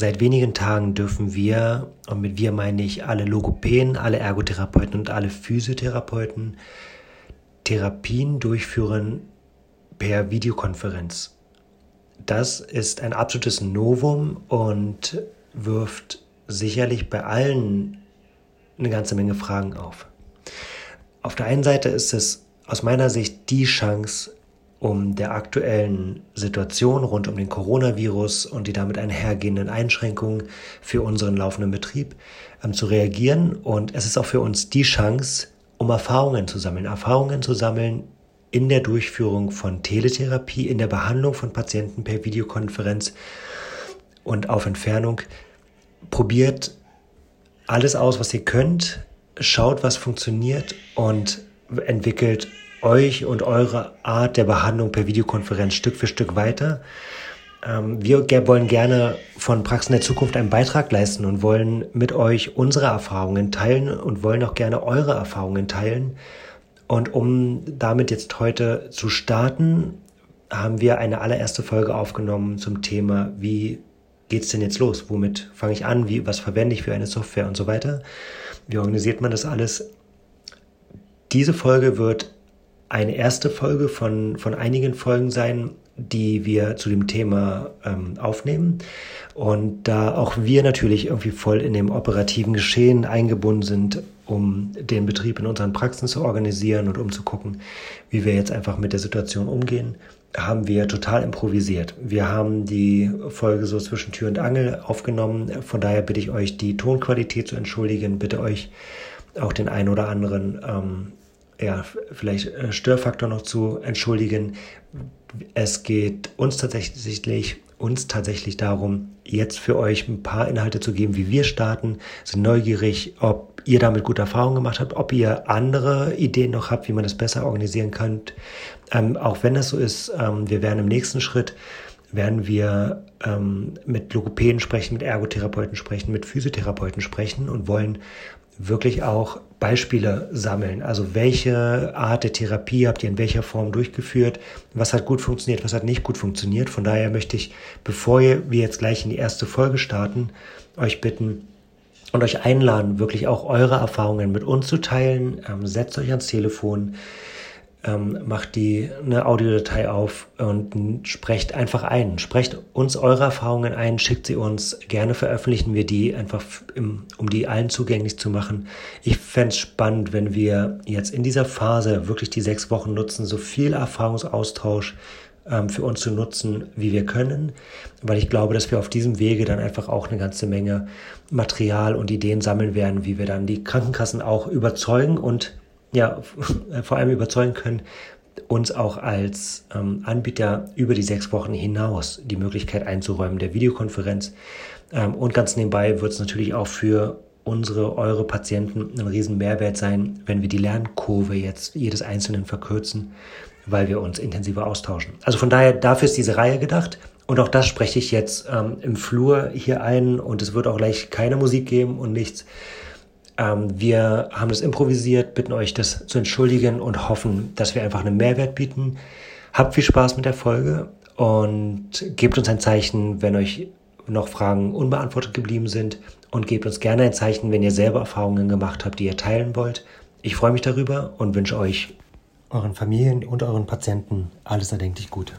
Seit wenigen Tagen dürfen wir, und mit wir meine ich alle Logopäden, alle Ergotherapeuten und alle Physiotherapeuten, Therapien durchführen per Videokonferenz. Das ist ein absolutes Novum und wirft sicherlich bei allen eine ganze Menge Fragen auf. Auf der einen Seite ist es aus meiner Sicht die Chance, um der aktuellen Situation rund um den Coronavirus und die damit einhergehenden Einschränkungen für unseren laufenden Betrieb ähm, zu reagieren. Und es ist auch für uns die Chance, um Erfahrungen zu sammeln. Erfahrungen zu sammeln in der Durchführung von Teletherapie, in der Behandlung von Patienten per Videokonferenz und auf Entfernung. Probiert alles aus, was ihr könnt, schaut, was funktioniert und entwickelt euch und eure Art der Behandlung per Videokonferenz Stück für Stück weiter. Ähm, wir wollen gerne von Praxen der Zukunft einen Beitrag leisten und wollen mit euch unsere Erfahrungen teilen und wollen auch gerne eure Erfahrungen teilen. Und um damit jetzt heute zu starten, haben wir eine allererste Folge aufgenommen zum Thema, wie geht's denn jetzt los? Womit fange ich an? Wie, was verwende ich für eine Software und so weiter? Wie organisiert man das alles? Diese Folge wird eine erste Folge von, von einigen Folgen sein, die wir zu dem Thema ähm, aufnehmen. Und da auch wir natürlich irgendwie voll in dem operativen Geschehen eingebunden sind, um den Betrieb in unseren Praxen zu organisieren und um zu gucken, wie wir jetzt einfach mit der Situation umgehen, haben wir total improvisiert. Wir haben die Folge so zwischen Tür und Angel aufgenommen. Von daher bitte ich euch, die Tonqualität zu entschuldigen. Bitte euch auch den ein oder anderen ähm, ja, vielleicht äh, Störfaktor noch zu entschuldigen. Es geht uns tatsächlich, uns tatsächlich darum, jetzt für euch ein paar Inhalte zu geben, wie wir starten, sind neugierig, ob ihr damit gute Erfahrungen gemacht habt, ob ihr andere Ideen noch habt, wie man das besser organisieren könnt. Ähm, auch wenn das so ist, ähm, wir werden im nächsten Schritt werden wir ähm, mit Logopäden sprechen, mit Ergotherapeuten sprechen, mit Physiotherapeuten sprechen und wollen wirklich auch Beispiele sammeln. Also welche Art der Therapie habt ihr in welcher Form durchgeführt? Was hat gut funktioniert, was hat nicht gut funktioniert? Von daher möchte ich, bevor wir jetzt gleich in die erste Folge starten, euch bitten und euch einladen, wirklich auch eure Erfahrungen mit uns zu teilen. Ähm, setzt euch ans Telefon, ähm, macht die eine Audiodatei auf und sprecht einfach ein. Sprecht uns eure Erfahrungen ein, schickt sie uns. Gerne veröffentlichen wir die einfach, im, um die allen zugänglich zu machen. Ich fände es spannend, wenn wir jetzt in dieser Phase wirklich die sechs Wochen nutzen, so viel Erfahrungsaustausch ähm, für uns zu nutzen, wie wir können, weil ich glaube, dass wir auf diesem Wege dann einfach auch eine ganze Menge Material und Ideen sammeln werden, wie wir dann die Krankenkassen auch überzeugen und ja, vor allem überzeugen können, uns auch als ähm, Anbieter über die sechs Wochen hinaus die Möglichkeit einzuräumen der Videokonferenz. Ähm, und ganz nebenbei wird es natürlich auch für unsere, eure Patienten ein riesen Mehrwert sein, wenn wir die Lernkurve jetzt jedes Einzelnen verkürzen, weil wir uns intensiver austauschen. Also von daher, dafür ist diese Reihe gedacht. Und auch das spreche ich jetzt ähm, im Flur hier ein und es wird auch gleich keine Musik geben und nichts. Ähm, wir haben das improvisiert, bitten euch das zu entschuldigen und hoffen, dass wir einfach einen Mehrwert bieten. Habt viel Spaß mit der Folge und gebt uns ein Zeichen, wenn euch noch Fragen unbeantwortet geblieben sind und gebt uns gerne ein Zeichen, wenn ihr selber Erfahrungen gemacht habt, die ihr teilen wollt. Ich freue mich darüber und wünsche euch, euren Familien und euren Patienten alles erdenklich Gute.